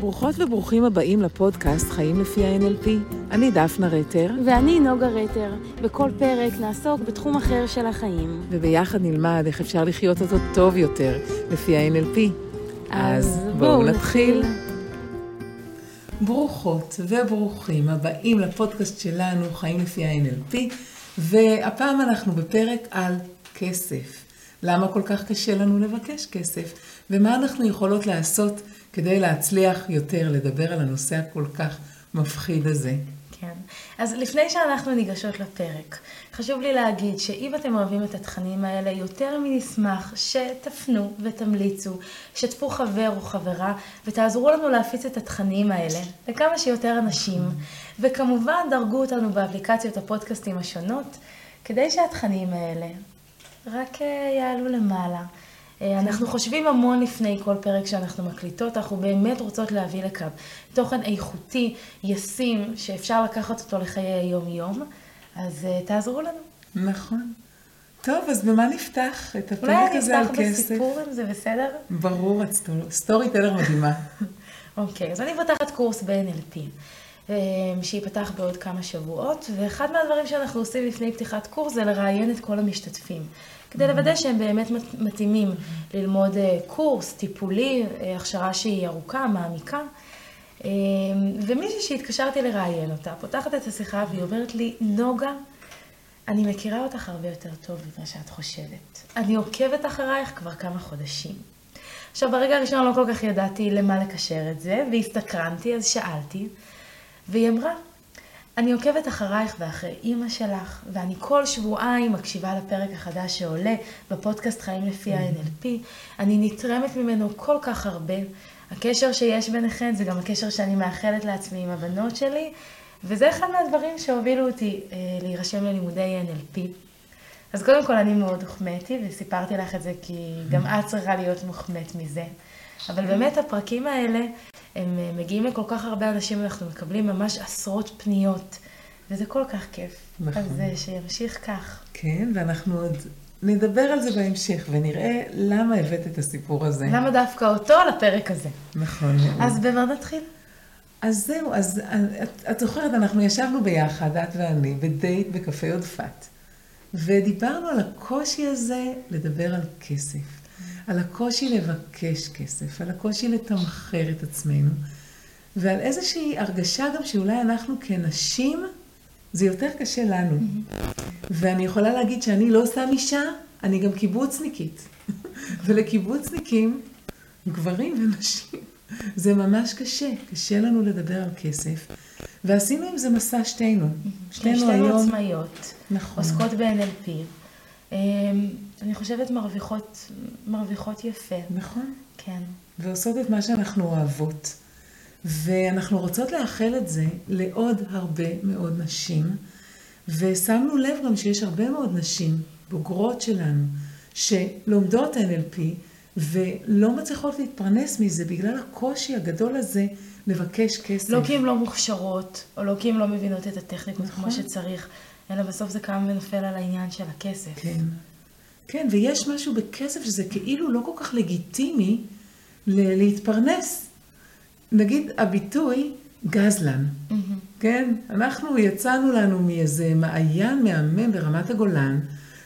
ברוכות וברוכים הבאים לפודקאסט חיים לפי ה-NLP. אני דפנה רטר. ואני נוגה רטר. בכל פרק נעסוק בתחום אחר של החיים. וביחד נלמד איך אפשר לחיות אותו טוב יותר לפי ה-NLP. אז בואו נתחיל. ברוכות וברוכים הבאים לפודקאסט שלנו, חיים לפי ה-NLP, והפעם אנחנו בפרק על כסף. למה כל כך קשה לנו לבקש כסף, ומה אנחנו יכולות לעשות כדי להצליח יותר לדבר על הנושא הכל כך מפחיד הזה. כן. אז לפני שאנחנו ניגשות לפרק, חשוב לי להגיד שאם אתם אוהבים את התכנים האלה, יותר מנשמח שתפנו ותמליצו, שתפו חבר או חברה, ותעזרו לנו להפיץ את התכנים האלה לכמה שיותר אנשים. וכמובן, דרגו אותנו באפליקציות הפודקאסטים השונות, כדי שהתכנים האלה רק אה, יעלו למעלה. אה, אנחנו חושבים המון לפני כל פרק שאנחנו מקליטות, אנחנו באמת רוצות להביא לכאן תוכן איכותי, ישים, שאפשר לקחת אותו לחיי היום-יום, אז uh, תעזרו לנו. נכון. טוב, אז במה נפתח את הפרק הזה על כסף? אולי אני אפתח בסיפור, אם זה בסדר? ברור, את סטורי טלר מדהימה. אוקיי, okay, אז אני פותחת קורס ב-NLP, אה, שייפתח בעוד כמה שבועות, ואחד מהדברים שאנחנו עושים לפני פתיחת קורס זה לראיין את כל המשתתפים. כדי לוודא שהם באמת מתאימים ללמוד אה, קורס, טיפולי, אה, הכשרה שהיא ארוכה, מעמיקה. אה, ומישהי שהתקשרתי לראיין אותה, פותחת את השיחה והיא אומרת לי, נוגה, אני מכירה אותך הרבה יותר טוב ממה שאת חושבת. אני עוקבת אחרייך כבר כמה חודשים. עכשיו, ברגע הראשון לא כל כך ידעתי למה לקשר את זה, והסתקרנתי, אז שאלתי, והיא אמרה, אני עוקבת אחרייך ואחרי אימא שלך, ואני כל שבועיים מקשיבה לפרק החדש שעולה בפודקאסט חיים לפי ה-NLP. אני נתרמת ממנו כל כך הרבה. הקשר שיש ביניכם זה גם הקשר שאני מאחלת לעצמי עם הבנות שלי, וזה אחד מהדברים שהובילו אותי אה, להירשם ללימודי NLP. אז קודם כל אני מאוד הוחמאתי, וסיפרתי לך את זה כי גם את צריכה להיות מוחמאת מזה. אבל באמת הפרקים האלה הם אה, מגיעים לכל כך הרבה אנשים, אנחנו מקבלים ממש עשרות פניות, וזה כל כך כיף. נכון. אז אה, שימשיך כך. כן, ואנחנו עוד נדבר על זה בהמשך, ונראה למה הבאת את הסיפור הזה. למה דווקא אותו לפרק הזה. נכון אז במה נתחיל? אז זהו, אז את, את זוכרת, אנחנו ישבנו ביחד, את ואני, בדייט בקפה יודפת, ודיברנו על הקושי הזה לדבר על כסף. על הקושי לבקש כסף, על הקושי לתמחר את עצמנו, ועל איזושהי הרגשה גם שאולי אנחנו כנשים, זה יותר קשה לנו. Mm-hmm. ואני יכולה להגיד שאני לא סתם אישה, אני גם קיבוצניקית. ולקיבוצניקים, גברים ונשים, זה ממש קשה, קשה לנו לדבר על כסף. ועשינו עם זה מסע שתינו. Mm-hmm. שתינו, שתינו היום... עצמאיות. נכון. עוסקות ב-NLP. אני חושבת מרוויחות, מרוויחות יפה. נכון. כן. ועושות את מה שאנחנו אוהבות. ואנחנו רוצות לאחל את זה לעוד הרבה מאוד נשים. ושמנו לב גם שיש הרבה מאוד נשים, בוגרות שלנו, שלומדות NLP ולא מצליחות להתפרנס מזה בגלל הקושי הגדול הזה לבקש כסף. לא כי הן לא מוכשרות, או לא כי הן לא מבינות את הטכניקות נכון. כמו שצריך, אלא בסוף זה קם ונופל על העניין של הכסף. כן. כן, ויש משהו בכסף שזה כאילו לא כל כך לגיטימי להתפרנס. נגיד הביטוי גזלן, mm-hmm. כן? אנחנו יצאנו לנו מאיזה מעיין מהמם ברמת הגולן,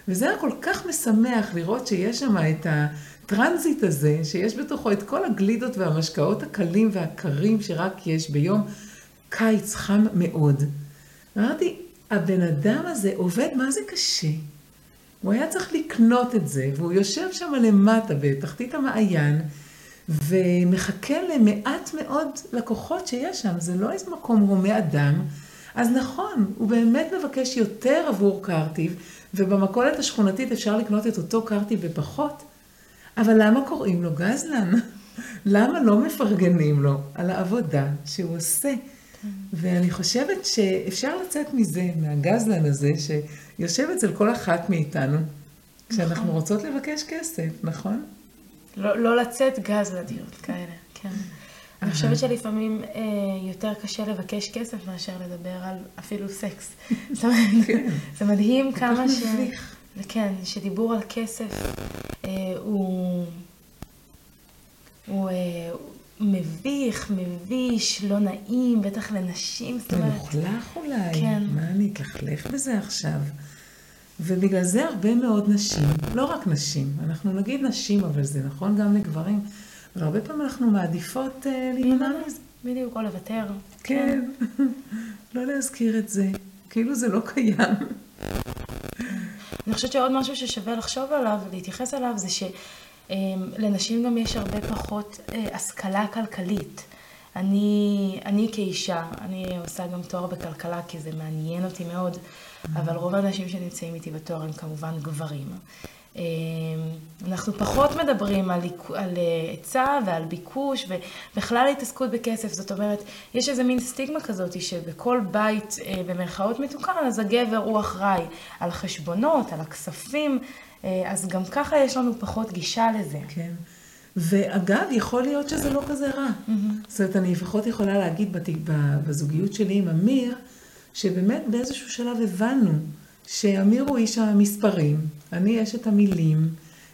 וזה היה כל כך משמח לראות שיש שם את הטרנזיט הזה, שיש בתוכו את כל הגלידות והמשקאות הקלים והקרים שרק יש ביום קיץ חם מאוד. אמרתי, הבן אדם הזה עובד מה זה קשה. הוא היה צריך לקנות את זה, והוא יושב שם למטה בתחתית המעיין, ומחכה למעט מאוד לקוחות שיש שם, זה לא איזה מקום הומה אדם. אז נכון, הוא באמת מבקש יותר עבור קרטיב, ובמכולת השכונתית אפשר לקנות את אותו קרטיב בפחות, אבל למה קוראים לו גזלן? למה לא מפרגנים לו על העבודה שהוא עושה? ואני חושבת שאפשר לצאת מזה, מהגזלן הזה, שיושב אצל כל אחת מאיתנו, כשאנחנו נכון. רוצות לבקש כסף, נכון? לא, לא לצאת גזלניות כאלה, כן. אני חושבת שלפעמים אה, יותר קשה לבקש כסף מאשר לדבר על אפילו סקס. כן. זה מדהים כמה ש... כן, שדיבור על כסף אה, הוא... הוא אה, מביך. מביש, לא נעים, בטח לנשים, זאת אומרת... מלוכלך אולי. כן. מה אני אתלכלך בזה עכשיו? ובגלל זה הרבה מאוד נשים, לא רק נשים, אנחנו נגיד נשים, אבל זה נכון גם לגברים, אבל הרבה פעמים אנחנו מעדיפות uh, להימנע מזה. בדיוק, או לוותר. כן, לא להזכיר את זה, כאילו זה לא קיים. אני חושבת שעוד משהו ששווה לחשוב עליו, להתייחס אליו, זה שלנשים גם יש הרבה פחות אה, השכלה כלכלית. אני, אני כאישה, אני עושה גם תואר בכלכלה כי זה מעניין אותי מאוד, אבל רוב האנשים שנמצאים איתי בתואר הם כמובן גברים. אמ, אנחנו פחות מדברים על, על אה, היצע ועל ביקוש ובכלל התעסקות בכסף. זאת אומרת, יש איזה מין סטיגמה כזאת שבכל בית אה, במרכאות מתוקן, אז הגבר הוא אחראי על חשבונות, על הכספים, אז גם ככה יש לנו פחות גישה לזה. כן. ואגב, יכול להיות שזה לא כזה רע. Mm-hmm. זאת אומרת, אני לפחות יכולה להגיד בזוגיות שלי עם אמיר, שבאמת באיזשהו שלב הבנו שאמיר הוא איש המספרים, אני יש את המילים,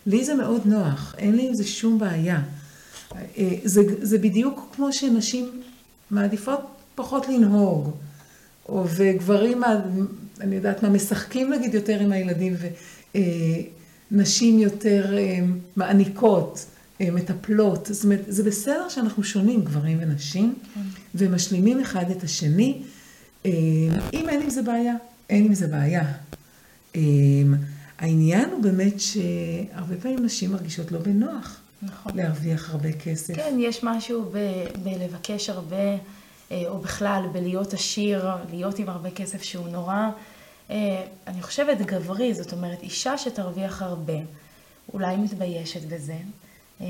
לי זה מאוד נוח, אין לי עם זה שום בעיה. אה, זה, זה בדיוק כמו שנשים מעדיפות פחות לנהוג, או וגברים, אני יודעת מה, משחקים נגיד יותר עם הילדים, ונשים אה, יותר אה, מעניקות, מטפלות. זאת אומרת, זה בסדר שאנחנו שונים, גברים ונשים, כן. ומשלימים אחד את השני. אם אין עם זה בעיה, אין עם זה בעיה. העניין הוא באמת שהרבה פעמים נשים מרגישות לא בנוח. נכון. להרוויח הרבה כסף. כן, יש משהו ב- בלבקש הרבה, אה, או בכלל בלהיות עשיר, להיות עם הרבה כסף שהוא נורא, אה, אני חושבת גברי, זאת אומרת, אישה שתרוויח הרבה, אולי מתביישת בזה. אמ,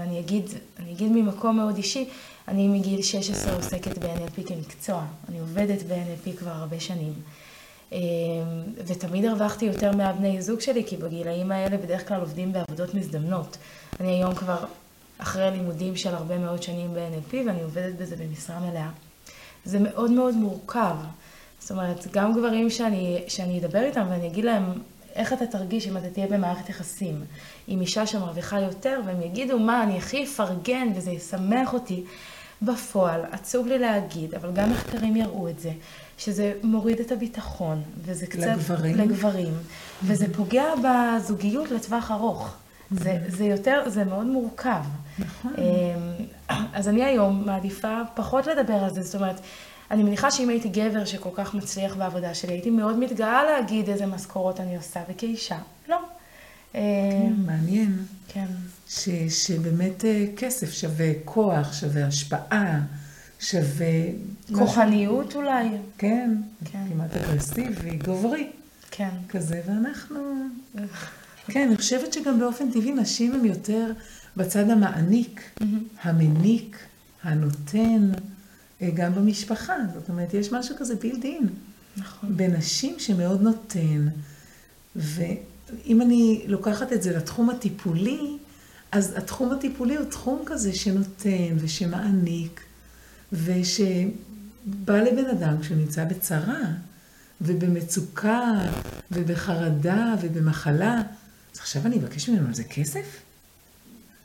אני אגיד, אני אגיד ממקום מאוד אישי, אני מגיל 16 עוסקת ב-NLP כמקצוע. אני עובדת ב-NLP כבר הרבה שנים. אמ, ותמיד הרווחתי יותר מהבני זוג שלי, כי בגילאים האלה בדרך כלל עובדים בעבודות מזדמנות. אני היום כבר אחרי לימודים של הרבה מאוד שנים ב-NLP, ואני עובדת בזה במשרה מלאה. זה מאוד מאוד מורכב. זאת אומרת, גם גברים שאני, שאני אדבר איתם ואני אגיד להם, איך אתה תרגיש אם אתה תהיה במערכת יחסים עם אישה שמרוויחה יותר, והם יגידו, מה, אני הכי אפרגן וזה ישמח אותי. בפועל, עצוב לי להגיד, אבל גם מחקרים יראו את זה, שזה מוריד את הביטחון, וזה קצת... לגברים. לגברים. Mm-hmm. וזה פוגע בזוגיות לטווח ארוך. Mm-hmm. זה, זה יותר, זה מאוד מורכב. נכון. אמ, אז אני היום מעדיפה פחות לדבר על זה, זאת אומרת, אני מניחה שאם הייתי גבר שכל כך מצליח בעבודה שלי, הייתי מאוד מתגאה להגיד איזה משכורות אני עושה, וכאישה, לא. כן, אמ, מעניין. כן. ש, שבאמת אה, כסף שווה כוח, שווה השפעה, שווה... כוחניות משהו... אולי. כן, כן, כמעט אגרסיבי, גוברי. כן. כזה, ואנחנו... כן, אני חושבת שגם באופן טבעי נשים הן יותר בצד המעניק. המניק, הנותן, אה, גם במשפחה. זאת אומרת, יש משהו כזה בילד נכון. בנשים שמאוד נותן, ואם אני לוקחת את זה לתחום הטיפולי, אז התחום הטיפולי הוא תחום כזה שנותן ושמעניק, ושבא לבן אדם כשהוא נמצא בצרה, ובמצוקה, ובחרדה, ובמחלה, אז עכשיו אני אבקש ממנו על זה כסף?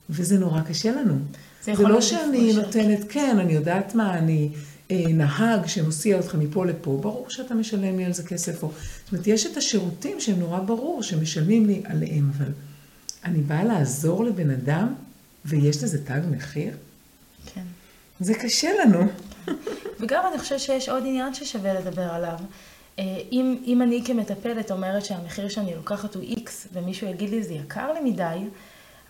וזה נורא קשה לנו. זה, זה לא שאני נותנת, כן, אני יודעת מה, אני אה, נהג שמוסיע אותך מפה לפה, ברור שאתה משלם לי על זה כסף. או... זאת אומרת, יש את השירותים שהם נורא ברור, שמשלמים לי עליהם, אבל אני באה לעזור לבן אדם, ויש לזה תג מחיר? כן. זה קשה לנו. וגם אני חושבת שיש עוד עניין ששווה לדבר עליו. אה, אם, אם אני כמטפלת אומרת שהמחיר שאני לוקחת הוא X, ומישהו יגיד לי זה יקר לי מדי,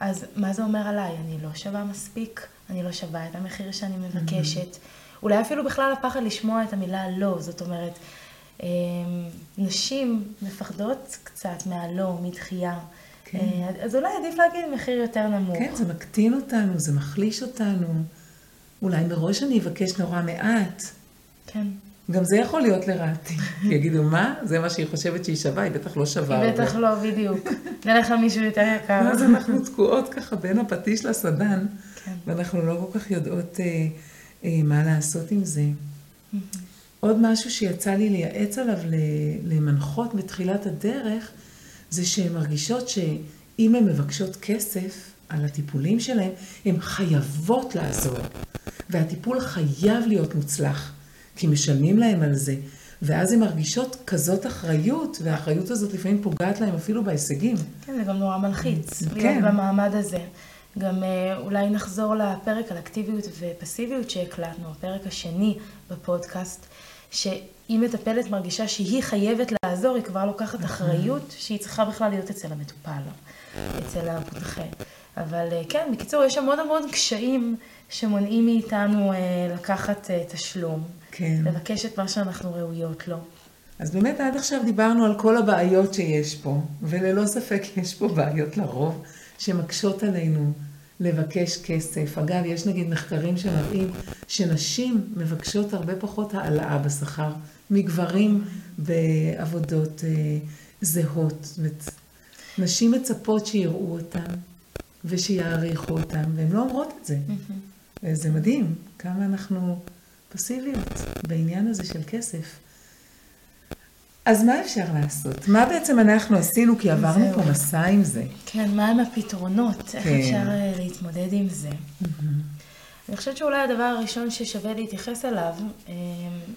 אז מה זה אומר עליי? אני לא שווה מספיק, אני לא שווה את המחיר שאני מבקשת. Mm-hmm. אולי אפילו בכלל הפחד לשמוע את המילה לא, זאת אומרת, אה, נשים מפחדות קצת מהלא, מדחייה. כן. אה, אז אולי עדיף להגיד מחיר יותר נמוך. כן, זה מקטין אותנו, זה מחליש אותנו. אולי מראש אני אבקש נורא מעט. כן. גם זה יכול להיות לרעתי. יגידו, מה? זה מה שהיא חושבת שהיא שווה, היא בטח לא שווה. היא בטח לא, בדיוק. נלך למישהו יותר יקר. אז אנחנו תקועות ככה בין הפטיש לסדן, כן. ואנחנו לא כל כך יודעות אה, אה, מה לעשות עם זה. עוד משהו שיצא לי לייעץ עליו למנחות בתחילת הדרך, זה שהן מרגישות שאם הן מבקשות כסף על הטיפולים שלהן, הן חייבות לעזור. והטיפול חייב להיות מוצלח, כי משלמים להם על זה. ואז הן מרגישות כזאת אחריות, והאחריות הזאת לפעמים פוגעת להם אפילו בהישגים. כן, זה גם נורא מלחיץ, כן. להיות במעמד הזה. גם אה, אולי נחזור לפרק על אקטיביות ופסיביות שהקלטנו, הפרק השני בפודקאסט, שאם מטפלת מרגישה שהיא חייבת לעזור, היא כבר לוקחת אחריות שהיא צריכה בכלל להיות אצל המטופל, אצל המונחה. אבל אה, כן, בקיצור, יש המון המון קשיים שמונעים מאיתנו אה, לקחת תשלום. כן. לבקש את מה שאנחנו ראויות לו. אז באמת עד עכשיו דיברנו על כל הבעיות שיש פה, וללא ספק יש פה בעיות לרוב שמקשות עלינו לבקש כסף. אגב, יש נגיד מחקרים שמראים שנשים מבקשות הרבה פחות העלאה בשכר מגברים בעבודות אה, זהות. נשים מצפות שיראו אותן ושיעריכו אותן, והן לא אומרות את זה. וזה מדהים כמה אנחנו פסיביות בעניין הזה של כסף. אז מה אפשר לעשות? מה בעצם אנחנו עשינו? כי עברנו פה מסע עם זה. כן, מה הם הפתרונות? כן. איך אפשר אה, להתמודד עם זה? אני חושבת שאולי הדבר הראשון ששווה להתייחס אליו, אה,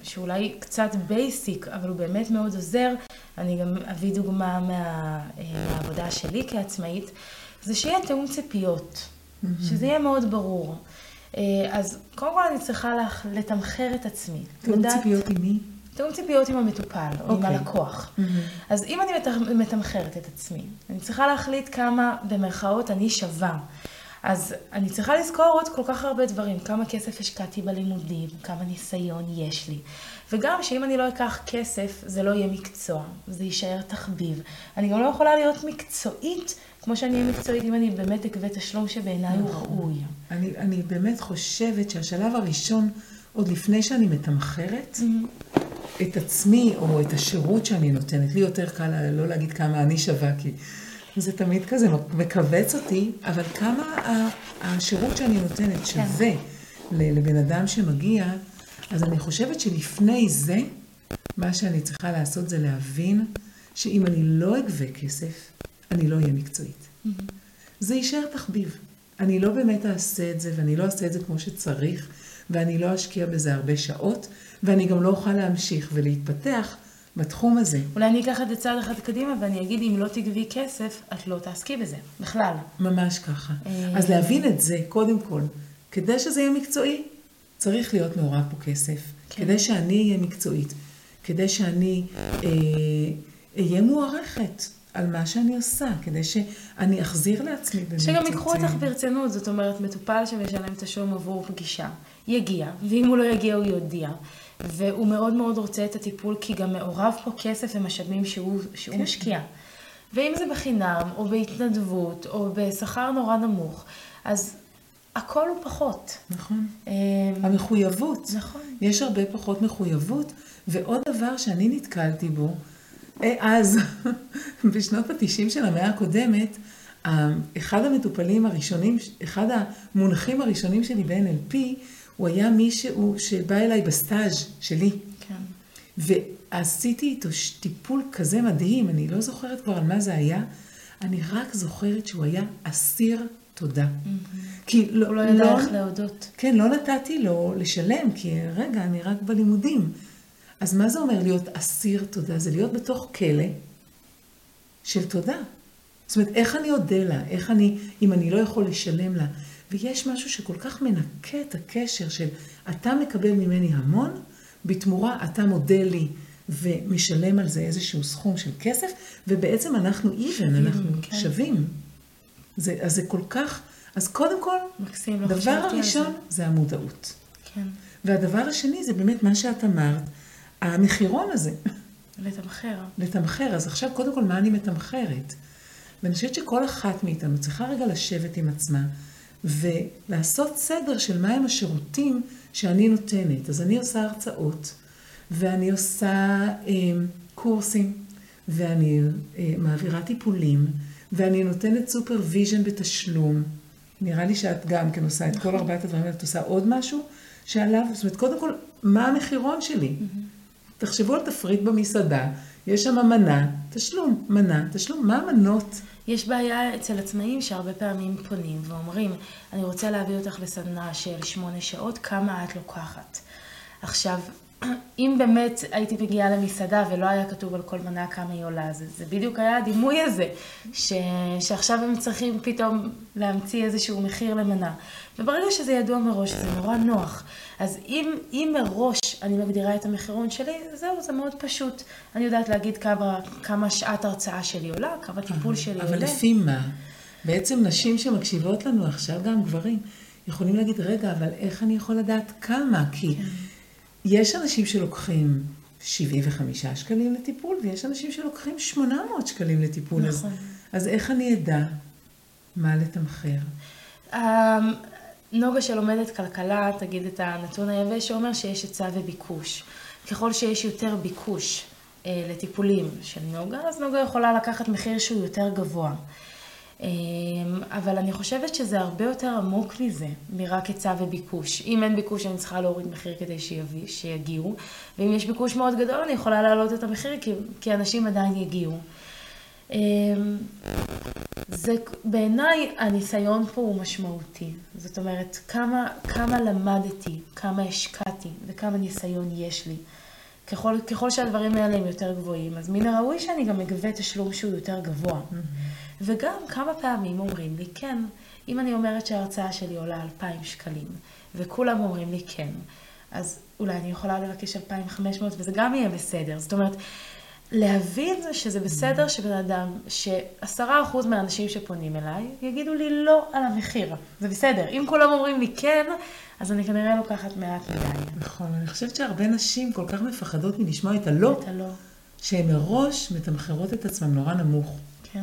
שאולי קצת בייסיק, אבל הוא באמת מאוד עוזר, אני גם אביא דוגמה מה, אה, מהעבודה שלי כעצמאית, זה שיהיה תיאום ציפיות, שזה יהיה מאוד ברור. אה, אז קודם כל אני צריכה לתמחר את עצמי. תיאום ציפיות עם מי? תיאום ציפיות עם המטופל, או okay. עם אוקיי. הלקוח. Mm-hmm. אז אם אני מתמחרת את עצמי, אני צריכה להחליט כמה במרכאות אני שווה. אז אני צריכה לזכור עוד כל כך הרבה דברים, כמה כסף השקעתי בלימודים, כמה ניסיון יש לי. וגם שאם אני לא אקח כסף, זה לא יהיה מקצוע, זה יישאר תחביב. אני גם לא יכולה להיות מקצועית כמו שאני אהיה מקצועית, אם אני באמת אגבה תשלום שבעיניי הוא נכון. ראוי. אני, אני באמת חושבת שהשלב הראשון, עוד לפני שאני מתמחרת. את עצמי או את השירות שאני נותנת, לי יותר קל לא להגיד כמה אני שווה, כי זה תמיד כזה מכווץ אותי, אבל כמה השירות שאני נותנת. שווה כן. לבן אדם שמגיע, אז אני חושבת שלפני זה, מה שאני צריכה לעשות זה להבין שאם אני לא אגבה כסף, אני לא אהיה מקצועית. Mm-hmm. זה יישאר תחביב. אני לא באמת אעשה את זה, ואני לא אעשה את זה כמו שצריך, ואני לא אשקיע בזה הרבה שעות, ואני גם לא אוכל להמשיך ולהתפתח בתחום הזה. אולי אני אקח את זה צעד אחד קדימה, ואני אגיד, אם לא תגבי כסף, את לא תעסקי בזה, בכלל. ממש ככה. אה, אז להבין את זה, קודם כל, כדי שזה יהיה מקצועי, צריך להיות מעורב פה כסף. כן. כדי שאני אהיה מקצועית, כדי שאני אה, אהיה מוערכת. על מה שאני עושה, כדי שאני אחזיר לעצמי באמת. שגם ייקחו אותך ברצינות, זאת אומרת, מטופל שמשלם תשלום עבור פגישה, יגיע, ואם הוא לא יגיע הוא יודיע. והוא מאוד מאוד רוצה את הטיפול, כי גם מעורב פה כסף ומשאבים שהוא, שהוא כן. משקיע. ואם זה בחינם, או בהתנדבות, או בשכר נורא נמוך, אז הכל הוא פחות. נכון. אמ, המחויבות. נכון. יש הרבה פחות מחויבות, ועוד דבר שאני נתקלתי בו, אז, בשנות התשעים של המאה הקודמת, אחד המטופלים הראשונים, אחד המונחים הראשונים שלי ב-NLP, הוא היה מישהו שבא אליי בסטאז' שלי. כן. ועשיתי איתו טיפול כזה מדהים, אני לא זוכרת כבר על מה זה היה, אני רק זוכרת שהוא היה אסיר תודה. Mm-hmm. כי לא... לא ידע לא, איך להודות. כן, לא נתתי לו לשלם, כי רגע, אני רק בלימודים. אז מה זה אומר להיות אסיר תודה? זה להיות בתוך כלא של תודה. זאת אומרת, איך אני אודה לה? איך אני, אם אני לא יכול לשלם לה? ויש משהו שכל כך מנקה את הקשר של אתה מקבל ממני המון, בתמורה אתה מודה לי ומשלם על זה איזשהו סכום של כסף, ובעצם אנחנו even, אנחנו כן. שווים. זה, אז זה כל כך, אז קודם כל, מקסים, לא דבר הראשון זה. זה המודעות. כן. והדבר השני זה באמת מה שאת אמרת, המחירון הזה. לתמחר. לתמחר. אז עכשיו, קודם כל, מה אני מתמחרת? ואני חושבת שכל אחת מאיתנו צריכה רגע לשבת עם עצמה ולעשות סדר של מהם השירותים שאני נותנת. אז אני עושה הרצאות, ואני עושה אה, קורסים, ואני אה, מעבירה טיפולים, ואני נותנת supervision בתשלום. נראה לי שאת גם כן עושה את כל נכון. ארבעת הדברים האלה, את עושה עוד משהו שעליו, זאת אומרת, קודם כל, מה המחירון שלי? Mm-hmm. תחשבו על תפריט במסעדה, יש שם מנה, תשלום, מנה, תשלום, מה המנות יש בעיה אצל עצמאים שהרבה פעמים פונים ואומרים, אני רוצה להביא אותך לסדנה של שמונה שעות, כמה את לוקחת? עכשיו, אם באמת הייתי מגיעה למסעדה ולא היה כתוב על כל מנה כמה היא עולה, זה, זה בדיוק היה הדימוי הזה, ש, שעכשיו הם צריכים פתאום להמציא איזשהו מחיר למנה. וברגע שזה ידוע מראש, זה נורא נוח. אז אם, אם מראש אני מגדירה את המחירון שלי, זהו, זה מאוד פשוט. אני יודעת להגיד כמה, כמה שעת הרצאה שלי עולה, כמה טיפול שלי אבל עולה. אבל לפי מה? בעצם נשים שמקשיבות לנו עכשיו, גם גברים, יכולים להגיד, רגע, אבל איך אני יכול לדעת כמה? כי... כן. יש אנשים שלוקחים 75 שקלים לטיפול, ויש אנשים שלוקחים 800 שקלים לטיפול. נכון. אז, אז איך אני אדע מה לתמחר? נוגה שלומדת כלכלה, תגיד את הנתון היבש, שאומר שיש היצע וביקוש. ככל שיש יותר ביקוש אה, לטיפולים של נוגה, אז נוגה יכולה לקחת מחיר שהוא יותר גבוה. אמ, אבל אני חושבת שזה הרבה יותר עמוק מזה, מרק היצע וביקוש. אם אין ביקוש, אני צריכה להוריד מחיר כדי שיביא, שיגיעו, ואם יש ביקוש מאוד גדול, אני יכולה להעלות את המחיר, כי, כי אנשים עדיין יגיעו. אמ, זה, בעיניי הניסיון פה הוא משמעותי. זאת אומרת, כמה, כמה למדתי, כמה השקעתי וכמה ניסיון יש לי. ככל, ככל שהדברים האלה הם יותר גבוהים, אז מן הראוי שאני גם אגבה תשלום שהוא יותר גבוה. Mm-hmm. וגם כמה פעמים אומרים לי, כן, אם אני אומרת שההרצאה שלי עולה 2,000 שקלים, וכולם אומרים לי כן, אז אולי אני יכולה לבקש 2,500 וזה גם יהיה בסדר. זאת אומרת, להבין שזה בסדר שבן אדם, שעשרה אחוז מהאנשים שפונים אליי, יגידו לי לא על המחיר. זה בסדר. אם כולם אומרים לי כן, אז אני כנראה לוקחת מעט מדי. נכון, אני חושבת שהרבה נשים כל כך מפחדות מלשמוע את הלא, את הלא. שהן מראש מתמחרות את עצמן נורא נמוך. כן.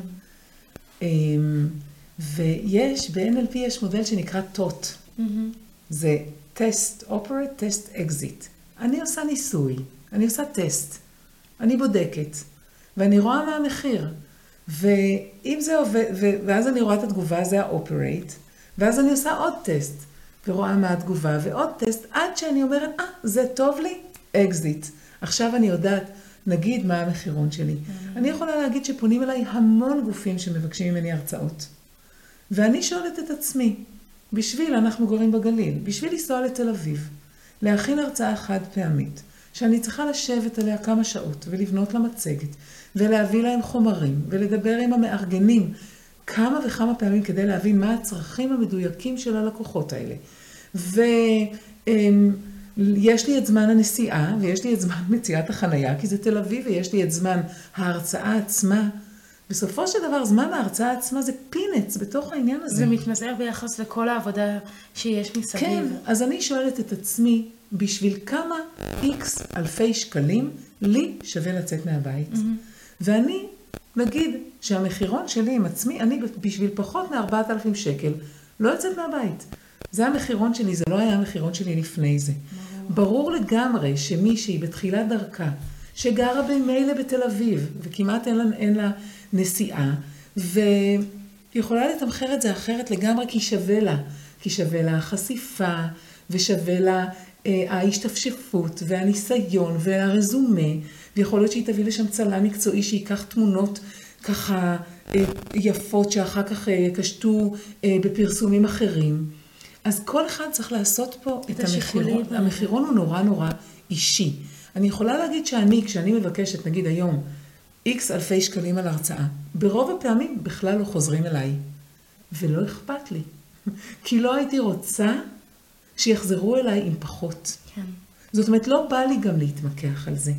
אמ, ויש, ב-NLP יש מודל שנקרא TOTE. Mm-hmm. זה test operate, test exit. אני עושה ניסוי, אני עושה טסט, אני בודקת, ואני רואה מה המחיר. ואם זה עובד, ואז אני רואה את התגובה, זה ה-operate, ואז אני עושה עוד טסט, ורואה מה התגובה, ועוד טסט, עד שאני אומרת, אה, אה, זה טוב לי, אקזיט. עכשיו אני יודעת נגיד מה המחירון שלי. Mm-hmm. אני יכולה להגיד שפונים אליי המון גופים שמבקשים ממני הרצאות. ואני שואלת את עצמי, בשביל, אנחנו גרים בגליל, בשביל לנסוע לתל אביב, להכין הרצאה חד פעמית, שאני צריכה לשבת עליה כמה שעות ולבנות לה מצגת, ולהביא להם חומרים, ולדבר עם המארגנים כמה וכמה פעמים כדי להבין מה הצרכים המדויקים של הלקוחות האלה. ו... יש לי את זמן הנסיעה, ויש לי את זמן מציאת החנייה, כי זה תל אביב, ויש לי את זמן ההרצאה עצמה. בסופו של דבר, זמן ההרצאה עצמה זה פינץ בתוך העניין הזה. זה מתמזער ביחס לכל העבודה שיש מסביב. כן, אז אני שואלת את עצמי, בשביל כמה איקס אלפי שקלים לי שווה לצאת מהבית? Mm-hmm. ואני, נגיד שהמחירון שלי עם עצמי, אני בשביל פחות מ-4,000 שקל לא יוצאת מהבית. זה המחירון שלי, זה לא היה המחירון שלי לפני זה. ברור לגמרי שמישהי בתחילת דרכה, שגרה במילא בתל אביב, וכמעט אין לה, אין לה נסיעה, ויכולה לתמחר את זה אחרת לגמרי כי שווה לה. כי שווה לה החשיפה, ושווה לה ההשתפשפות, והניסיון, והרזומה, ויכול להיות שהיא תביא לשם צלם מקצועי שייקח תמונות ככה אה, יפות, שאחר כך אה, יקשטו אה, בפרסומים אחרים. אז כל אחד צריך לעשות פה את, את המחירון. המחירון הוא נורא נורא אישי. אני יכולה להגיד שאני, כשאני מבקשת, נגיד היום, איקס אלפי שקלים על הרצאה, ברוב הפעמים בכלל לא חוזרים אליי. ולא אכפת לי. כי לא הייתי רוצה שיחזרו אליי עם פחות. כן. זאת אומרת, לא בא לי גם להתמקח על זה.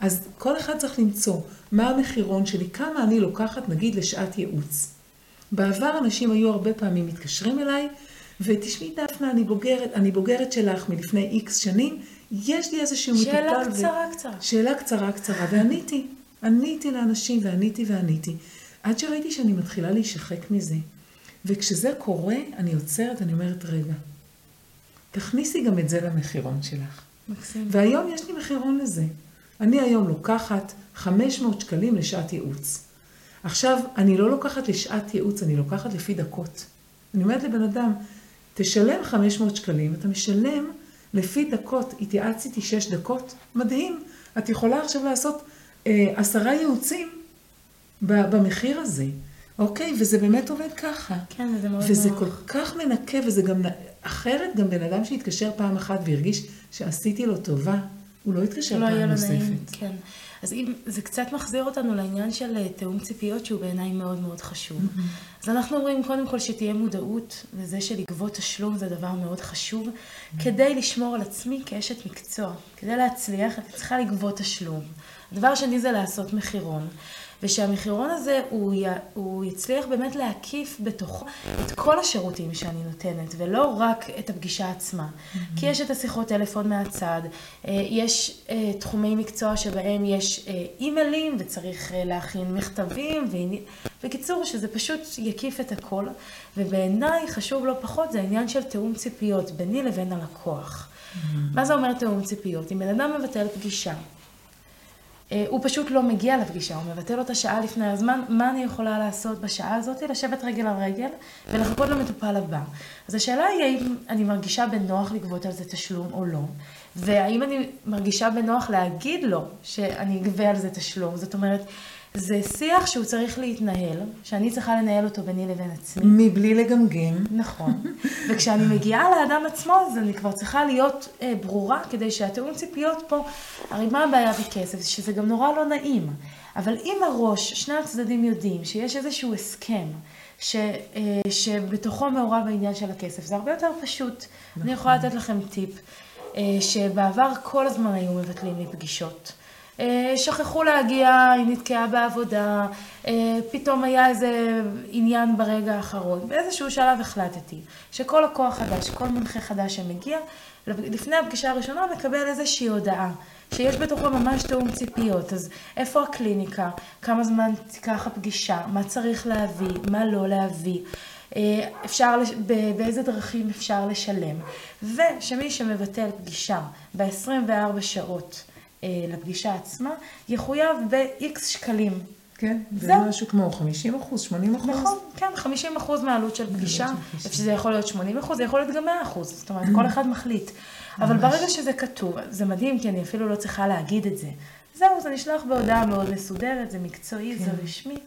אז כל אחד צריך למצוא מה המחירון שלי, כמה אני לוקחת, נגיד, לשעת ייעוץ. בעבר אנשים היו הרבה פעמים מתקשרים אליי ותשמעי דפנה, אני בוגרת, אני בוגרת שלך מלפני איקס שנים, יש לי איזשהו מטופל. שאלה קצרה ו... קצרה. שאלה קצרה קצרה, ועניתי. עניתי לאנשים ועניתי ועניתי. עד שראיתי שאני מתחילה להישחק מזה. וכשזה קורה, אני עוצרת, אני אומרת, רגע, תכניסי גם את זה למחירון שלך. מקסים. והיום יש לי מחירון לזה. אני היום לוקחת 500 שקלים לשעת ייעוץ. עכשיו, אני לא לוקחת לשעת ייעוץ, אני לוקחת לפי דקות. אני אומרת לבן אדם, תשלם 500 שקלים, אתה משלם לפי דקות, התייעץ איתי 6 דקות, מדהים. את יכולה עכשיו לעשות אה, עשרה ייעוצים במחיר הזה. אוקיי? וזה באמת עובד ככה. כן, וזה מאוד וזה נוח. כל כך מנקה, וזה גם... אחרת, גם בן אדם שהתקשר פעם אחת והרגיש שעשיתי לו טובה, הוא לא יתקשר לא פעם נוספת. נעים, כן. אז אם, זה קצת מחזיר אותנו לעניין של אה, תיאום ציפיות, שהוא בעיניי מאוד מאוד חשוב. Mm-hmm. אז אנחנו אומרים, קודם כל, שתהיה מודעות לזה שלגבות תשלום זה דבר מאוד חשוב. כדי לשמור על עצמי כאשת מקצוע, כדי להצליח, אני צריכה לגבות תשלום. הדבר השני זה לעשות מחירון. ושהמחירון הזה, הוא, י, הוא יצליח באמת להקיף בתוכו את כל השירותים שאני נותנת, ולא רק את הפגישה עצמה. כי יש את השיחות טלפון מהצד, אה, יש אה, תחומי מקצוע שבהם יש אה, אימיילים, וצריך להכין מכתבים, ועני- בקיצור, שזה פשוט יקיף את הכל. ובעיניי, חשוב לא פחות, זה העניין של תיאום ציפיות ביני לבין הלקוח. מה זה אומר תיאום ציפיות? אם בן אדם מבטל פגישה, הוא פשוט לא מגיע לפגישה, הוא מבטל אותה שעה לפני הזמן, מה אני יכולה לעשות בשעה הזאת? לשבת רגל על רגל ולחכות למטופל הבא. אז השאלה היא האם אני מרגישה בנוח לגבות על זה תשלום או לא, והאם אני מרגישה בנוח להגיד לו שאני אגבה על זה תשלום. זאת אומרת, זה שיח שהוא צריך להתנהל, שאני צריכה לנהל אותו ביני לבין עצמי. מבלי לגמגם. נכון. וכשאני מגיעה לאדם עצמו, אז אני כבר צריכה להיות אה, ברורה, כדי שהתיאום ציפיות פה, הרי מה הבעיה בכסף? שזה גם נורא לא נעים. אבל אם מראש שני הצדדים יודעים שיש איזשהו הסכם, ש, אה, שבתוכו מעורב העניין של הכסף, זה הרבה יותר פשוט. אני יכולה לתת לכם טיפ, אה, שבעבר כל הזמן היו מבטלים לי פגישות. אה, שכחו להגיע, היא נתקעה בעבודה, אה, פתאום היה איזה עניין ברגע האחרון. באיזשהו שלב החלטתי שכל לקוח חדש, כל מנחה חדש שמגיע, לפני הפגישה הראשונה מקבל איזושהי הודעה, שיש בתוכו ממש תיאום ציפיות. אז איפה הקליניקה? כמה זמן תיקח הפגישה? מה צריך להביא? מה לא להביא? אה, אפשר, באיזה דרכים אפשר לשלם. ושמי שמבטל פגישה ב-24 שעות לפגישה עצמה, יחויב ב-X שקלים. כן, זה. משהו כמו 50 אחוז, 80 אחוז. נכון, כן, 50 אחוז מהעלות של פגישה, פגישה. שזה יכול להיות 80 אחוז, זה יכול להיות גם 100 אחוז, זאת אומרת, כל אחד מחליט. אבל ברגע שזה כתוב, זה מדהים, כי אני אפילו לא צריכה להגיד את זה. זהו, זה נשלח בהודעה מאוד מסודרת, זה מקצועי, זה רשמי.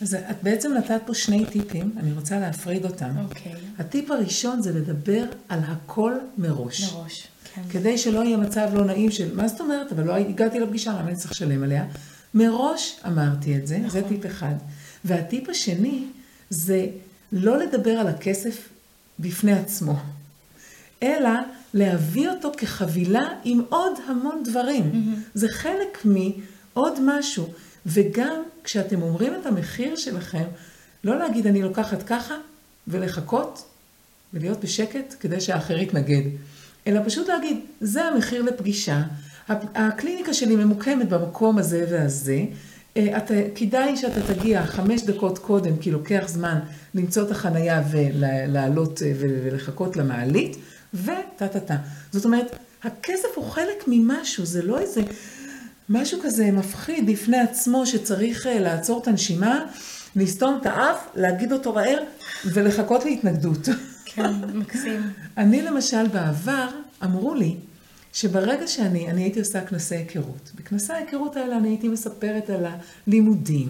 אז את בעצם נתת פה שני טיפים, אני רוצה להפריד אותם. אוקיי. הטיפ הראשון זה לדבר על הכל מראש. מראש, כן. כדי שלא יהיה מצב לא נעים של, מה זאת אומרת, אבל לא הגעתי לפגישה, למה אני צריך לשלם עליה? מראש אמרתי את זה, זה טיפ אחד. והטיפ השני זה לא לדבר על הכסף בפני עצמו, אלא להביא אותו כחבילה עם עוד המון דברים. זה חלק מעוד משהו. וגם כשאתם אומרים את המחיר שלכם, לא להגיד אני לוקחת ככה ולחכות ולהיות בשקט כדי שהאחר יתנגד, אלא פשוט להגיד, זה המחיר לפגישה, הקליניקה שלי ממוקמת במקום הזה והזה, אה, אתה, כדאי שאתה תגיע חמש דקות קודם, כי לוקח זמן למצוא את החנייה ולעלות אה, ולחכות למעלית, וטה טה טה. זאת אומרת, הכסף הוא חלק ממשהו, זה לא איזה משהו כזה מפחיד בפני עצמו שצריך אה, לעצור את הנשימה, לסתום את האף, להגיד אותו מהר ולחכות להתנגדות. כן, מקסים. אני למשל בעבר, אמרו לי שברגע שאני, אני הייתי עושה כנסי היכרות. בכנסי ההיכרות האלה אני הייתי מספרת על הלימודים,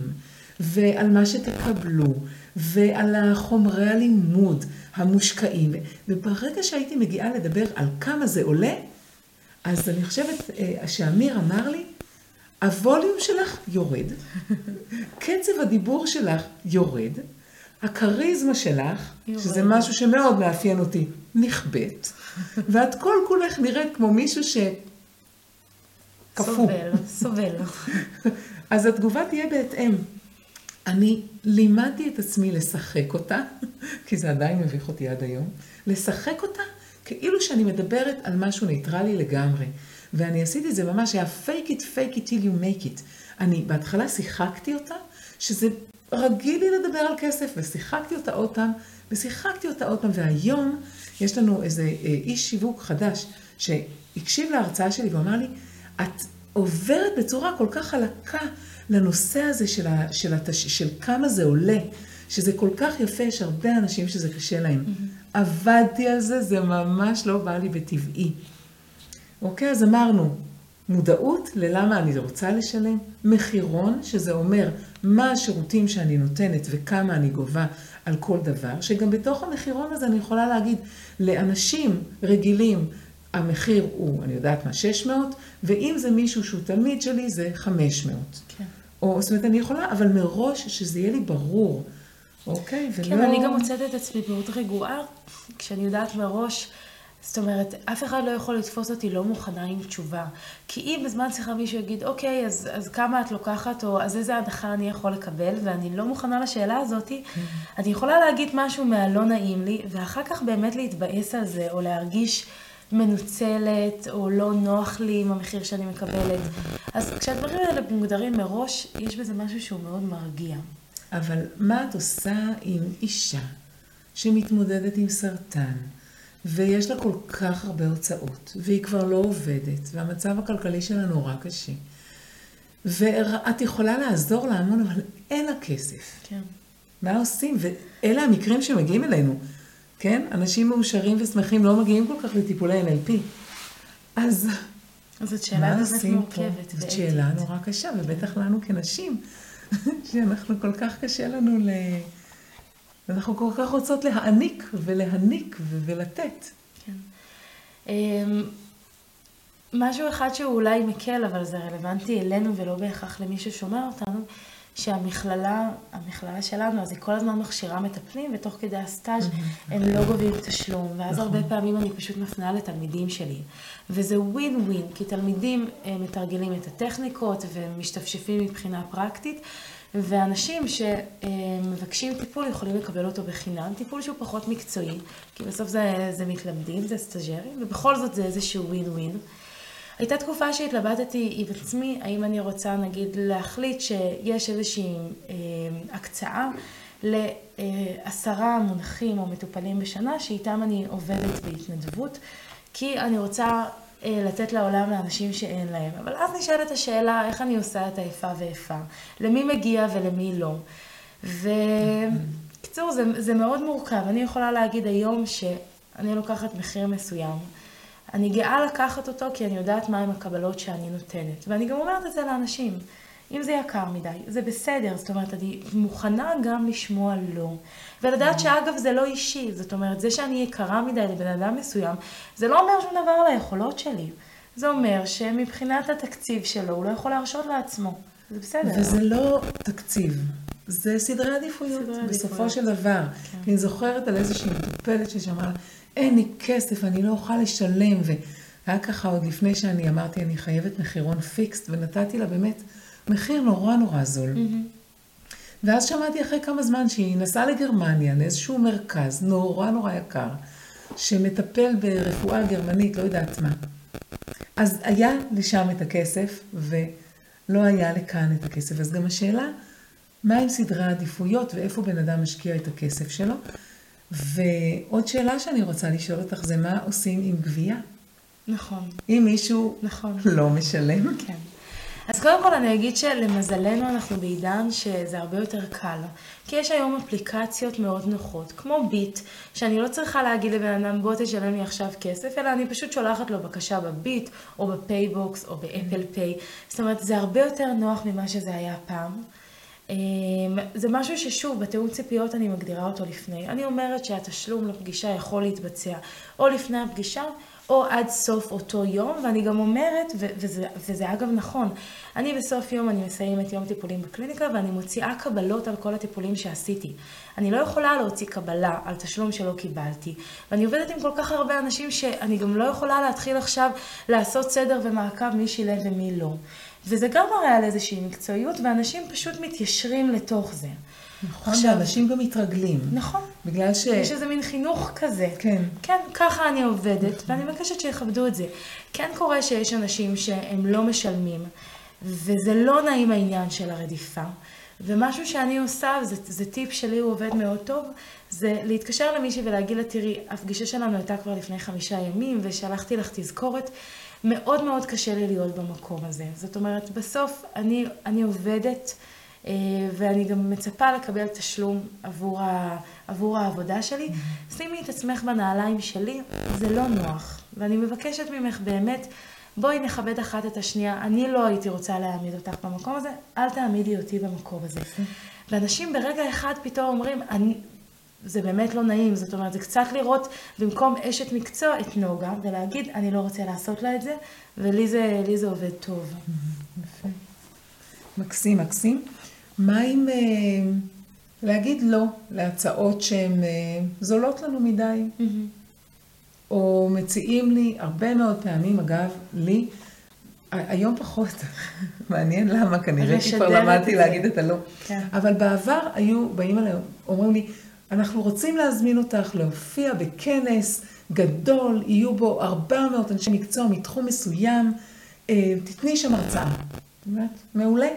ועל מה שתקבלו, ועל חומרי הלימוד המושקעים. וברגע שהייתי מגיעה לדבר על כמה זה עולה, אז אני חושבת אה, שאמיר אמר לי, הווליום שלך יורד, קצב הדיבור שלך יורד, הכריזמה שלך. שזה משהו שמאוד מאפיין אותי, נכבדת, ואת כל כולך נראית כמו מישהו ש... קפוא. סובל, סובל. אז התגובה תהיה בהתאם. אני לימדתי את עצמי לשחק אותה, כי זה עדיין מביך אותי עד היום, לשחק אותה כאילו שאני מדברת על משהו ניטרלי לגמרי. ואני עשיתי את זה ממש, היה fake it, fake it till you make it. אני בהתחלה שיחקתי אותה, שזה רגיל לי לדבר על כסף, ושיחקתי אותה עוד פעם, ושיחקתי אותה עוד פעם, והיום יש לנו איזה אה, איש שיווק חדש, שהקשיב להרצאה שלי ואמר לי, את עוברת בצורה כל כך חלקה לנושא הזה של, ה, של, התש, של כמה זה עולה, שזה כל כך יפה, יש הרבה אנשים שזה קשה להם. עבדתי על זה, זה ממש לא בא לי בטבעי. אוקיי, אז אמרנו, מודעות ללמה אני רוצה לשלם, מחירון, שזה אומר מה השירותים שאני נותנת וכמה אני גובה על כל דבר, שגם בתוך המחירון הזה אני יכולה להגיד, לאנשים רגילים המחיר הוא, אני יודעת מה, 600, ואם זה מישהו שהוא תלמיד שלי זה 500. כן. או, זאת אומרת, אני יכולה, אבל מראש שזה יהיה לי ברור, אוקיי? ולא... כן, אני גם מוצאת את עצמי מאוד רגועה, כשאני יודעת מראש, זאת אומרת, אף אחד לא יכול לתפוס אותי לא מוכנה עם תשובה. כי אם בזמן שיחה מישהו יגיד, אוקיי, אז, אז כמה את לוקחת, או אז איזה הנחה אני יכול לקבל, ואני לא מוכנה לשאלה הזאת, mm-hmm. אני יכולה להגיד משהו מהלא נעים לי, ואחר כך באמת להתבאס על זה, או להרגיש... מנוצלת, או לא נוח לי עם המחיר שאני מקבלת. אז כשהדברים האלה מוגדרים מראש, יש בזה משהו שהוא מאוד מרגיע. אבל מה את עושה עם אישה שמתמודדת עם סרטן, ויש לה כל כך הרבה הוצאות, והיא כבר לא עובדת, והמצב הכלכלי שלה נורא קשה. ואת יכולה לעזור לה המון, אבל אין לה כסף. כן. מה עושים? ואלה המקרים שמגיעים אלינו. כן? אנשים מאושרים ושמחים לא מגיעים כל כך לטיפולי NLP. אז... זאת שאלה באמת מורכבת. זאת שאלה נורא קשה, ובטח לנו כנשים, שאנחנו כל כך קשה לנו ל... אנחנו כל כך רוצות להעניק ולהניק ולתת. כן. אמ, משהו אחד שהוא אולי מקל, אבל זה רלוונטי אלינו ולא בהכרח למי ששומע אותנו, שהמכללה, המכללה שלנו, אז היא כל הזמן מכשירה מטפלים, ותוך כדי הסטאז' הם לא גובים תשלום, ואז נכון. הרבה פעמים אני פשוט מפנה לתלמידים שלי. וזה ווין ווין, כי תלמידים אה, מתרגלים את הטכניקות ומשתפשפים מבחינה פרקטית. ואנשים שמבקשים טיפול יכולים לקבל אותו בחינם, טיפול שהוא פחות מקצועי, כי בסוף זה, זה מתלמדים, זה סטאג'רים, ובכל זאת זה איזשהו ווין ווין. הייתה תקופה שהתלבטתי עם עצמי, האם אני רוצה נגיד להחליט שיש איזושהי אה, הקצאה לעשרה מונחים או מטופלים בשנה, שאיתם אני עובדת בהתנדבות, כי אני רוצה לתת לעולם לאנשים שאין להם. אבל אז נשאלת השאלה, איך אני עושה את האיפה ואיפה? למי מגיע ולמי לא? ובקיצור, זה, זה מאוד מורכב. אני יכולה להגיד היום שאני לוקחת מחיר מסוים. אני גאה לקחת אותו כי אני יודעת מהם הקבלות שאני נותנת. ואני גם אומרת את זה לאנשים. אם זה יקר מדי, זה בסדר, זאת אומרת, אני מוכנה גם לשמוע לא. ולדעת mm. שאגב זה לא אישי, זאת אומרת, זה שאני יקרה מדי לבן אדם מסוים, זה לא אומר שום דבר על היכולות שלי. זה אומר שמבחינת התקציב שלו, הוא לא יכול להרשות לעצמו. זה בסדר. וזה לא תקציב, זה סדרי עדיפויות, סדרי בסופו עדיפויות. של דבר. כן. אני זוכרת על איזושהי מטופלת ששמעה, אין לי כסף, אני לא אוכל לשלם, והיה ככה עוד לפני שאני אמרתי, אני חייבת מחירון פיקסט, ונתתי לה באמת מחיר נורא נורא זול. Mm-hmm. ואז שמעתי אחרי כמה זמן שהיא נסעה לגרמניה, לאיזשהו מרכז נורא נורא יקר, שמטפל ברפואה גרמנית, לא יודעת מה. אז היה לשם את הכסף, ולא היה לכאן את הכסף. אז גם השאלה, מה עם סדרי העדיפויות ואיפה בן אדם משקיע את הכסף שלו? ועוד שאלה שאני רוצה לשאול אותך זה מה עושים עם גבייה? נכון. אם מישהו נכון. לא משלם? כן. אז קודם כל אני אגיד שלמזלנו אנחנו בעידן שזה הרבה יותר קל. כי יש היום אפליקציות מאוד נוחות, כמו ביט, שאני לא צריכה להגיד לבן אדם בוא תשלם לי עכשיו כסף, אלא אני פשוט שולחת לו בקשה בביט, או בפייבוקס, או ב-Apple Pay. זאת אומרת, זה הרבה יותר נוח ממה שזה היה פעם. אמ, זה משהו ששוב, בתיאום ציפיות אני מגדירה אותו לפני. אני אומרת שהתשלום לפגישה יכול להתבצע או לפני הפגישה, או עד סוף אותו יום, ואני גם אומרת, וזה, וזה אגב נכון, אני בסוף יום, אני מסיימת יום טיפולים בקליניקה, ואני מוציאה קבלות על כל הטיפולים שעשיתי. אני לא יכולה להוציא קבלה על תשלום שלא קיבלתי, ואני עובדת עם כל כך הרבה אנשים שאני גם לא יכולה להתחיל עכשיו לעשות סדר ומעקב מי שילם ומי לא. וזה גם מראה על איזושהי מקצועיות, ואנשים פשוט מתיישרים לתוך זה. נכון, עכשיו, ואנשים גם מתרגלים. נכון. בגלל ש... יש איזה מין חינוך כזה. כן. כן, ככה אני עובדת. ואני מבקשת שיכבדו את זה. כן קורה שיש אנשים שהם לא משלמים, וזה לא נעים העניין של הרדיפה. ומשהו שאני עושה, זה, זה טיפ שלי, הוא עובד מאוד טוב, זה להתקשר למישהי ולהגיד לה, תראי, הפגישה שלנו הייתה כבר לפני חמישה ימים, ושלחתי לך תזכורת. מאוד מאוד קשה לי להיות במקום הזה. זאת אומרת, בסוף אני, אני עובדת, ואני גם מצפה לקבל תשלום עבור, ה, עבור העבודה שלי. שימי את עצמך בנעליים שלי, זה לא נוח. ואני מבקשת ממך באמת, בואי נכבד אחת את השנייה, אני לא הייתי רוצה להעמיד אותך במקום הזה, אל תעמידי אותי במקום הזה. ואנשים ברגע אחד פתאום אומרים, אני, זה באמת לא נעים, זאת אומרת, זה קצת לראות במקום אשת מקצוע את נוגה, ולהגיד, אני לא רוצה לעשות לה את זה, ולי זה, זה עובד טוב. יפה. מקסים, מקסים. מה אם אה, להגיד לא להצעות שהן אה, זולות לנו מדי, או מציעים לי, הרבה מאוד פעמים, אגב, לי, היום פחות, מעניין למה, כנראה כי כבר למדתי להגיד את הלא. כן. אבל בעבר היו באים אליי, אומרים לי, אנחנו רוצים להזמין אותך להופיע בכנס גדול, יהיו בו 400 אנשי מקצוע מתחום מסוים, אה, תתני שם הרצאה. מעולה.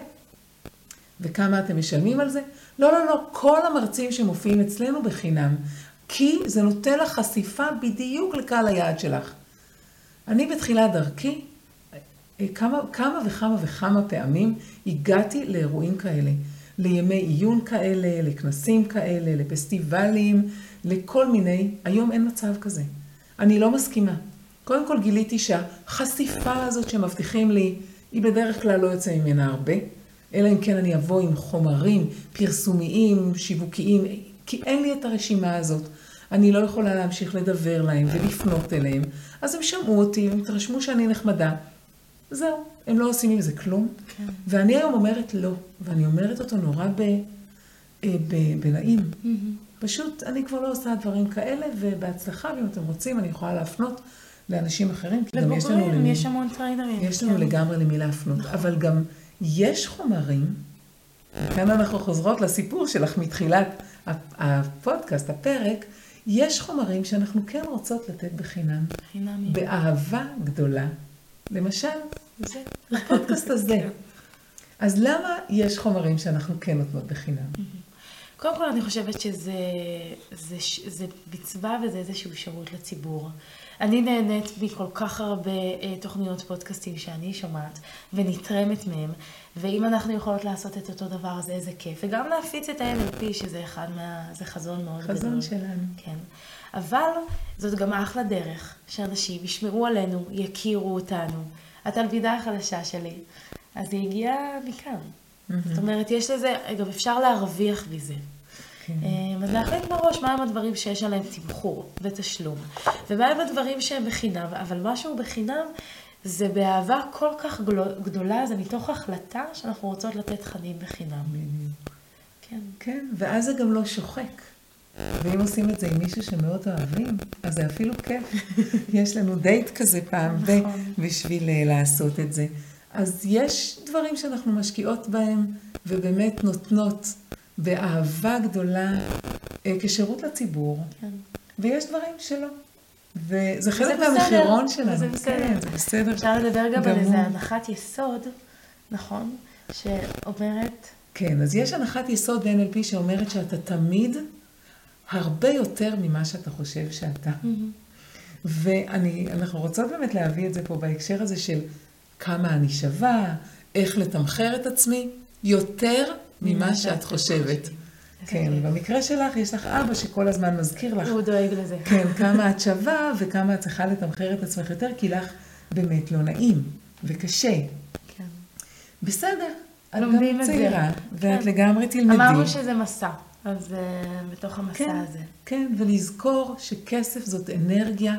וכמה אתם משלמים על זה? לא, לא, לא, כל המרצים שמופיעים אצלנו בחינם, כי זה נותן לך חשיפה בדיוק לקהל היעד שלך. אני בתחילת דרכי, אה, כמה, כמה וכמה וכמה פעמים הגעתי לאירועים כאלה. לימי עיון כאלה, לכנסים כאלה, לפסטיבלים, לכל מיני. היום אין מצב כזה. אני לא מסכימה. קודם כל גיליתי שהחשיפה הזאת שמבטיחים לי, היא בדרך כלל לא יוצא ממנה הרבה, אלא אם כן אני אבוא עם חומרים פרסומיים, שיווקיים, כי אין לי את הרשימה הזאת. אני לא יכולה להמשיך לדבר להם ולפנות אליהם. אז הם שמעו אותי, הם התרשמו שאני נחמדה. זהו, הם לא עושים עם זה כלום. כן. ואני היום אומרת לא, ואני אומרת אותו נורא ב, אה, ב, בנעים. Mm-hmm. פשוט, אני כבר לא עושה דברים כאלה, ובהצלחה, ואם אתם רוצים, אני יכולה להפנות לאנשים אחרים. לבוגרים, יש המון טריינרים. יש לנו כן. לגמרי למי להפנות, נכון. אבל גם יש חומרים, כאן אנחנו חוזרות לסיפור שלך מתחילת הפודקאסט, הפרק, יש חומרים שאנחנו כן רוצות לתת בחינם. חינמי. באהבה גדולה. למשל, זה, הפודקאסט הזה. אז למה יש חומרים שאנחנו כן נותנות בחינם? קודם כל, אני חושבת שזה זה, זה מצווה וזה איזשהו שירות לציבור. אני נהנית מכל כך הרבה אה, תוכניות פודקאסטים שאני שומעת ונתרמת מהם, ואם אנחנו יכולות לעשות את אותו דבר, אז איזה כיף. וגם להפיץ את ה-NLP, שזה אחד מה... זה חזון מאוד חזון גדול. חזון שלנו. כן. אבל זאת גם אחלה דרך, שאנשים ישמעו עלינו, יכירו אותנו. התלמידה החדשה שלי, אז היא הגיעה מכאן. Mm-hmm. זאת אומרת, יש לזה, גם אפשר להרוויח מזה. כן. אה, אז להחליט מראש מהם הדברים שיש עליהם תמחור ותשלום, ומהם הדברים שהם בחינם, אבל משהו בחינם זה באהבה כל כך גדולה, זה מתוך החלטה שאנחנו רוצות לתת תכנים בחינם. כן. כן, ואז זה גם לא שוחק. ואם עושים את זה עם מישהו שמאוד אוהבים, אז זה אפילו כיף. יש לנו דייט כזה פעם, נכון. בשביל אה, לעשות את זה. אז יש דברים שאנחנו משקיעות בהם, ובאמת נותנות באהבה גדולה אה, כשירות לציבור, כן. ויש דברים שלא. וזה חלק מהמחירון שלנו. זה בסדר. כן, זה בסדר. אפשר לדבר גם על איזה הנחת יסוד, נכון? שאומרת... כן, אז יש הנחת יסוד ב-NLP שאומרת שאתה תמיד הרבה יותר ממה שאתה חושב שאתה. Mm-hmm. ואנחנו רוצות באמת להביא את זה פה בהקשר הזה של כמה אני שווה, איך לתמחר את עצמי, יותר ממה שאת חושבת. כן, במקרה שלך יש לך אבא שכל הזמן מזכיר לך. הוא דואג לזה. כן, כמה את שווה וכמה את צריכה לתמחר את עצמך יותר, כי לך באמת לא נעים וקשה. כן. בסדר, את גם צעירה, ואת כן. לגמרי תלמדי. אמרנו שזה מסע. אז uh, בתוך המסע כן, הזה. כן, ולזכור שכסף זאת אנרגיה.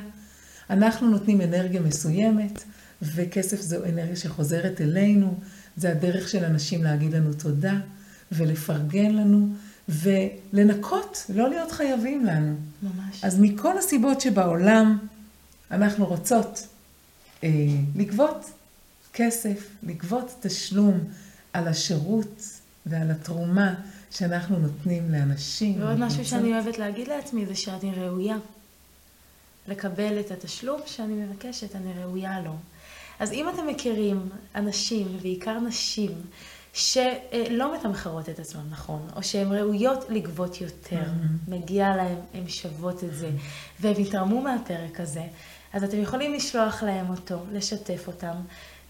אנחנו נותנים אנרגיה מסוימת, וכסף זו אנרגיה שחוזרת אלינו. זה הדרך של אנשים להגיד לנו תודה, ולפרגן לנו, ולנקות, לא להיות חייבים לנו. ממש. אז מכל הסיבות שבעולם, אנחנו רוצות אה, לגבות כסף, לגבות תשלום על השירות ועל התרומה. שאנחנו נותנים לאנשים. ועוד משהו שאני אוהבת להגיד לעצמי זה שאני ראויה. לקבל את התשלום שאני מבקשת, אני ראויה לו. אז אם אתם מכירים אנשים, בעיקר נשים, שלא מתמחרות את עצמם נכון, או שהן ראויות לגבות יותר, mm-hmm. מגיע להן, הן שוות את זה, והן יתרמו מהפרק הזה, אז אתם יכולים לשלוח להם אותו, לשתף אותם,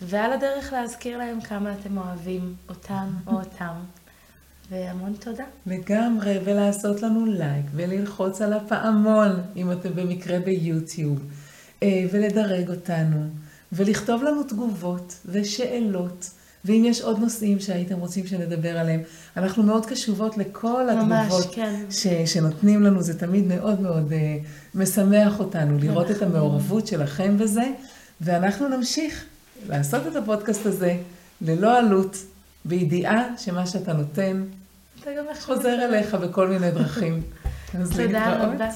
ועל הדרך להזכיר להם כמה אתם אוהבים אותם או אותם. והמון תודה. לגמרי, ולעשות לנו לייק, וללחוץ על הפעמון, אם אתם במקרה ביוטיוב, אה, ולדרג אותנו, ולכתוב לנו תגובות ושאלות. ואם יש עוד נושאים שהייתם רוצים שנדבר עליהם, אנחנו מאוד קשובות לכל התגובות כן. ש, שנותנים לנו, זה תמיד מאוד מאוד uh, משמח אותנו לראות את המעורבות שלכם בזה, ואנחנו נמשיך לעשות את הפודקאסט הזה ללא עלות, בידיעה שמה שאתה נותן אתה גם חוזר אליך בכל מיני דרכים. אז להתראות. רבה.